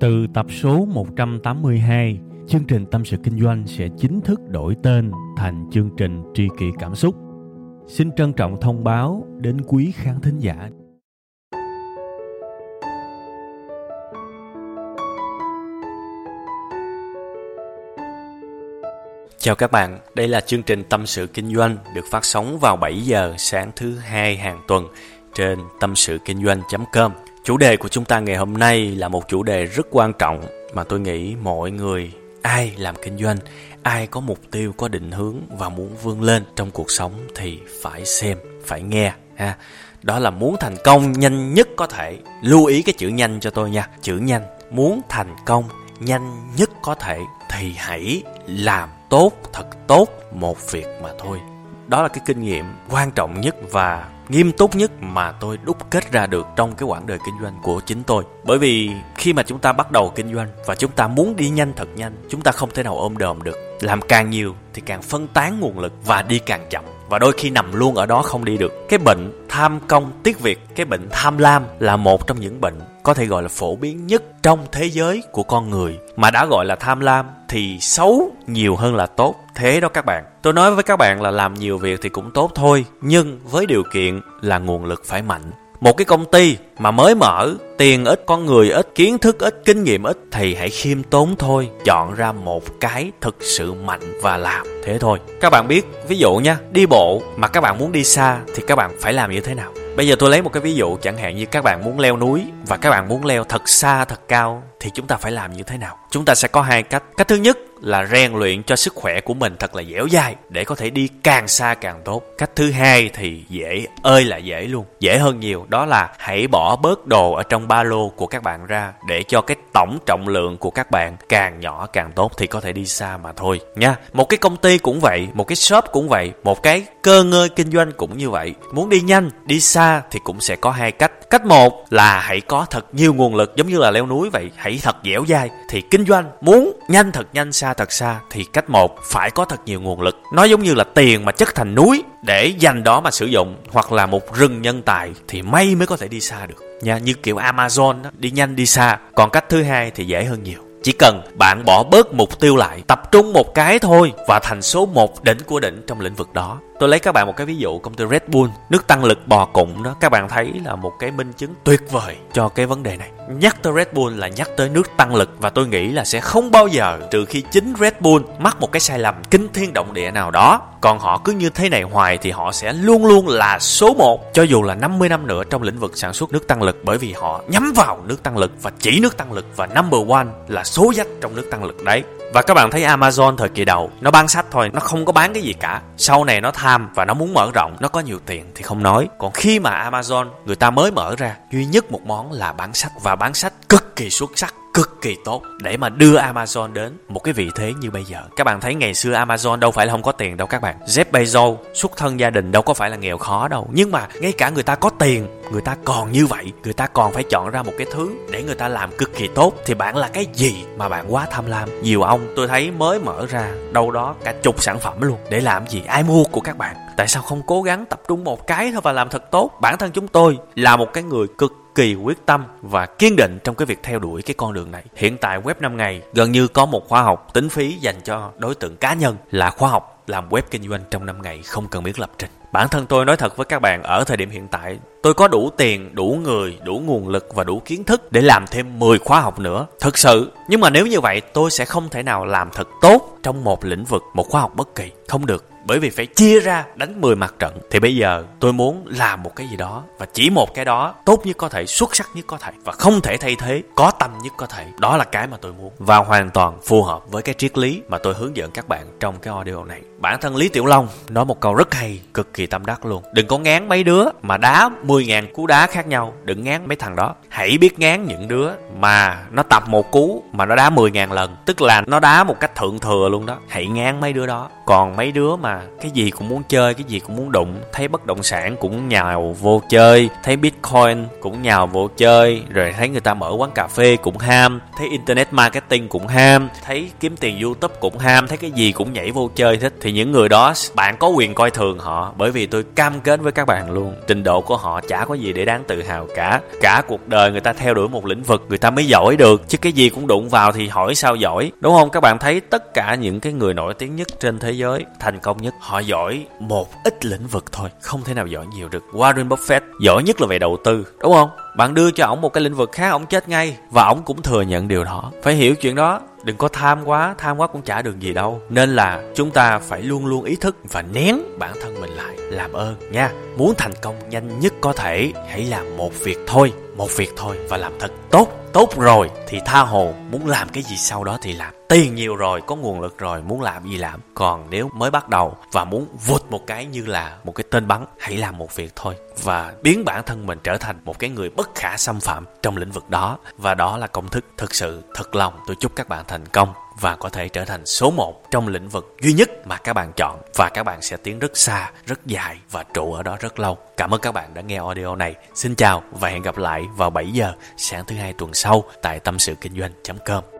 Từ tập số 182, chương trình Tâm sự Kinh doanh sẽ chính thức đổi tên thành chương trình Tri kỷ Cảm xúc. Xin trân trọng thông báo đến quý khán thính giả. Chào các bạn, đây là chương trình Tâm sự Kinh doanh được phát sóng vào 7 giờ sáng thứ hai hàng tuần trên tâm sự kinh doanh.com. Chủ đề của chúng ta ngày hôm nay là một chủ đề rất quan trọng mà tôi nghĩ mọi người ai làm kinh doanh, ai có mục tiêu, có định hướng và muốn vươn lên trong cuộc sống thì phải xem, phải nghe ha. Đó là muốn thành công nhanh nhất có thể. Lưu ý cái chữ nhanh cho tôi nha, chữ nhanh. Muốn thành công nhanh nhất có thể thì hãy làm tốt thật tốt một việc mà thôi. Đó là cái kinh nghiệm quan trọng nhất và nghiêm túc nhất mà tôi đúc kết ra được trong cái quãng đời kinh doanh của chính tôi. Bởi vì khi mà chúng ta bắt đầu kinh doanh và chúng ta muốn đi nhanh thật nhanh, chúng ta không thể nào ôm đồm được. Làm càng nhiều thì càng phân tán nguồn lực và đi càng chậm và đôi khi nằm luôn ở đó không đi được. Cái bệnh tham công tiếc việc, cái bệnh tham lam là một trong những bệnh có thể gọi là phổ biến nhất trong thế giới của con người. Mà đã gọi là tham lam thì xấu nhiều hơn là tốt. Thế đó các bạn. Tôi nói với các bạn là làm nhiều việc thì cũng tốt thôi nhưng với điều kiện là nguồn lực phải mạnh một cái công ty mà mới mở, tiền ít, con người ít, kiến thức ít, kinh nghiệm ít, thì hãy khiêm tốn thôi. Chọn ra một cái thực sự mạnh và làm thế thôi. Các bạn biết, ví dụ nha, đi bộ mà các bạn muốn đi xa thì các bạn phải làm như thế nào? Bây giờ tôi lấy một cái ví dụ chẳng hạn như các bạn muốn leo núi và các bạn muốn leo thật xa, thật cao thì chúng ta phải làm như thế nào? Chúng ta sẽ có hai cách. Cách thứ nhất là rèn luyện cho sức khỏe của mình thật là dẻo dai để có thể đi càng xa càng tốt. Cách thứ hai thì dễ, ơi là dễ luôn. Dễ hơn nhiều, đó là hãy bỏ bớt đồ ở trong ba lô của các bạn ra để cho cái tổng trọng lượng của các bạn càng nhỏ càng tốt thì có thể đi xa mà thôi, nha. Một cái công ty cũng vậy, một cái shop cũng vậy, một cái cơ ngơi kinh doanh cũng như vậy. Muốn đi nhanh đi xa thì cũng sẽ có hai cách. Cách một là hãy có thật nhiều nguồn lực giống như là leo núi vậy. Hãy thật dẻo dai. Thì kinh doanh muốn nhanh thật nhanh xa thật xa thì cách một phải có thật nhiều nguồn lực. Nó giống như là tiền mà chất thành núi để dành đó mà sử dụng hoặc là một rừng nhân tài thì may mới có thể đi xa được. Nha như kiểu amazon đó, đi nhanh đi xa. Còn cách thứ hai thì dễ hơn nhiều. Chỉ cần bạn bỏ bớt mục tiêu lại tập trung một cái thôi và thành số một đỉnh của đỉnh trong lĩnh vực đó tôi lấy các bạn một cái ví dụ công ty red bull, nước tăng lực bò cụng đó. Các bạn thấy là một cái minh chứng tuyệt vời cho cái vấn đề này. Nhắc tới red bull là nhắc tới nước tăng lực và tôi nghĩ là sẽ không bao giờ, trừ khi chính red bull mắc một cái sai lầm kinh thiên động địa nào đó. Còn họ cứ như thế này hoài thì họ sẽ luôn luôn là số 1 cho dù là 50 năm nữa trong lĩnh vực sản xuất nước tăng lực, bởi vì họ nhắm vào nước tăng lực và chỉ nước tăng lực và number one là số dách trong nước tăng lực đấy và các bạn thấy Amazon thời kỳ đầu, nó bán sách thôi, nó không có bán cái gì cả. Sau này nó tham và nó muốn mở rộng, nó có nhiều tiền thì không nói. Còn khi mà Amazon, người ta mới mở ra, duy nhất một món là bán sách. Và bán sách cực kỳ xuất sắc cực kỳ tốt để mà đưa Amazon đến một cái vị thế như bây giờ. Các bạn thấy ngày xưa Amazon đâu phải là không có tiền đâu các bạn. Jeff Bezos xuất thân gia đình đâu có phải là nghèo khó đâu. Nhưng mà ngay cả người ta có tiền, người ta còn như vậy, người ta còn phải chọn ra một cái thứ để người ta làm cực kỳ tốt thì bạn là cái gì mà bạn quá tham lam. Nhiều ông tôi thấy mới mở ra đâu đó cả chục sản phẩm luôn để làm gì? Ai mua của các bạn? Tại sao không cố gắng tập trung một cái thôi và làm thật tốt? Bản thân chúng tôi là một cái người cực kỳ quyết tâm và kiên định trong cái việc theo đuổi cái con đường này. Hiện tại web 5 ngày gần như có một khóa học tính phí dành cho đối tượng cá nhân là khóa học làm web kinh doanh trong 5 ngày không cần biết lập trình. Bản thân tôi nói thật với các bạn ở thời điểm hiện tại, tôi có đủ tiền, đủ người, đủ nguồn lực và đủ kiến thức để làm thêm 10 khóa học nữa. Thực sự, nhưng mà nếu như vậy tôi sẽ không thể nào làm thật tốt trong một lĩnh vực, một khóa học bất kỳ. Không được bởi vì phải chia ra đánh 10 mặt trận. Thì bây giờ tôi muốn làm một cái gì đó, và chỉ một cái đó tốt nhất có thể, xuất sắc nhất có thể, và không thể thay thế, có tâm nhất có thể. Đó là cái mà tôi muốn. Và hoàn toàn phù hợp với cái triết lý mà tôi hướng dẫn các bạn trong cái audio này. Bản thân lý tiểu long nói một câu rất hay, cực kỳ tâm đắc luôn. Đừng có ngán mấy đứa mà đá 10.000 cú đá khác nhau. Đừng ngán mấy thằng đó. Hãy biết ngán những đứa mà nó tập một cú mà nó đá 10.000 lần. Tức là nó đá một cách thượng thừa luôn đó. Hãy ngán mấy đứa đó. Còn mấy đứa mà mà cái gì cũng muốn chơi, cái gì cũng muốn đụng, thấy bất động sản cũng nhào vô chơi, thấy bitcoin cũng nhào vô chơi, rồi thấy người ta mở quán cà phê cũng ham, thấy internet marketing cũng ham, thấy kiếm tiền youtube cũng ham, thấy cái gì cũng nhảy vô chơi thích thì những người đó, bạn có quyền coi thường họ, bởi vì tôi cam kết với các bạn luôn, trình độ của họ chả có gì để đáng tự hào cả. Cả cuộc đời người ta theo đuổi một lĩnh vực, người ta mới giỏi được, chứ cái gì cũng đụng vào thì hỏi sao giỏi, đúng không? Các bạn thấy tất cả những cái người nổi tiếng nhất trên thế giới, thành công nhất. Họ giỏi một ít lĩnh vực thôi, không thể nào giỏi nhiều được. Warren Buffett giỏi nhất là về đầu tư, đúng không? Bạn đưa cho ổng một cái lĩnh vực khác, ổng chết ngay. Và ổng cũng thừa nhận điều đó. Phải hiểu chuyện đó, đừng có tham quá tham quá cũng chả được gì đâu. Nên là chúng ta phải luôn luôn ý thức và nén bản thân mình lại, làm ơn nha. Muốn thành công nhanh nhất có thể, hãy làm một việc thôi, một việc thôi và làm thật tốt. Tốt rồi thì tha hồ, muốn làm cái gì sau đó thì làm tiền nhiều rồi có nguồn lực rồi muốn làm gì làm còn nếu mới bắt đầu và muốn vụt một cái như là một cái tên bắn hãy làm một việc thôi và biến bản thân mình trở thành một cái người bất khả xâm phạm trong lĩnh vực đó và đó là công thức thực sự thật lòng tôi chúc các bạn thành công và có thể trở thành số 1 trong lĩnh vực duy nhất mà các bạn chọn và các bạn sẽ tiến rất xa, rất dài và trụ ở đó rất lâu. Cảm ơn các bạn đã nghe audio này. Xin chào và hẹn gặp lại vào 7 giờ sáng thứ hai tuần sau tại tâm sự kinh doanh.com.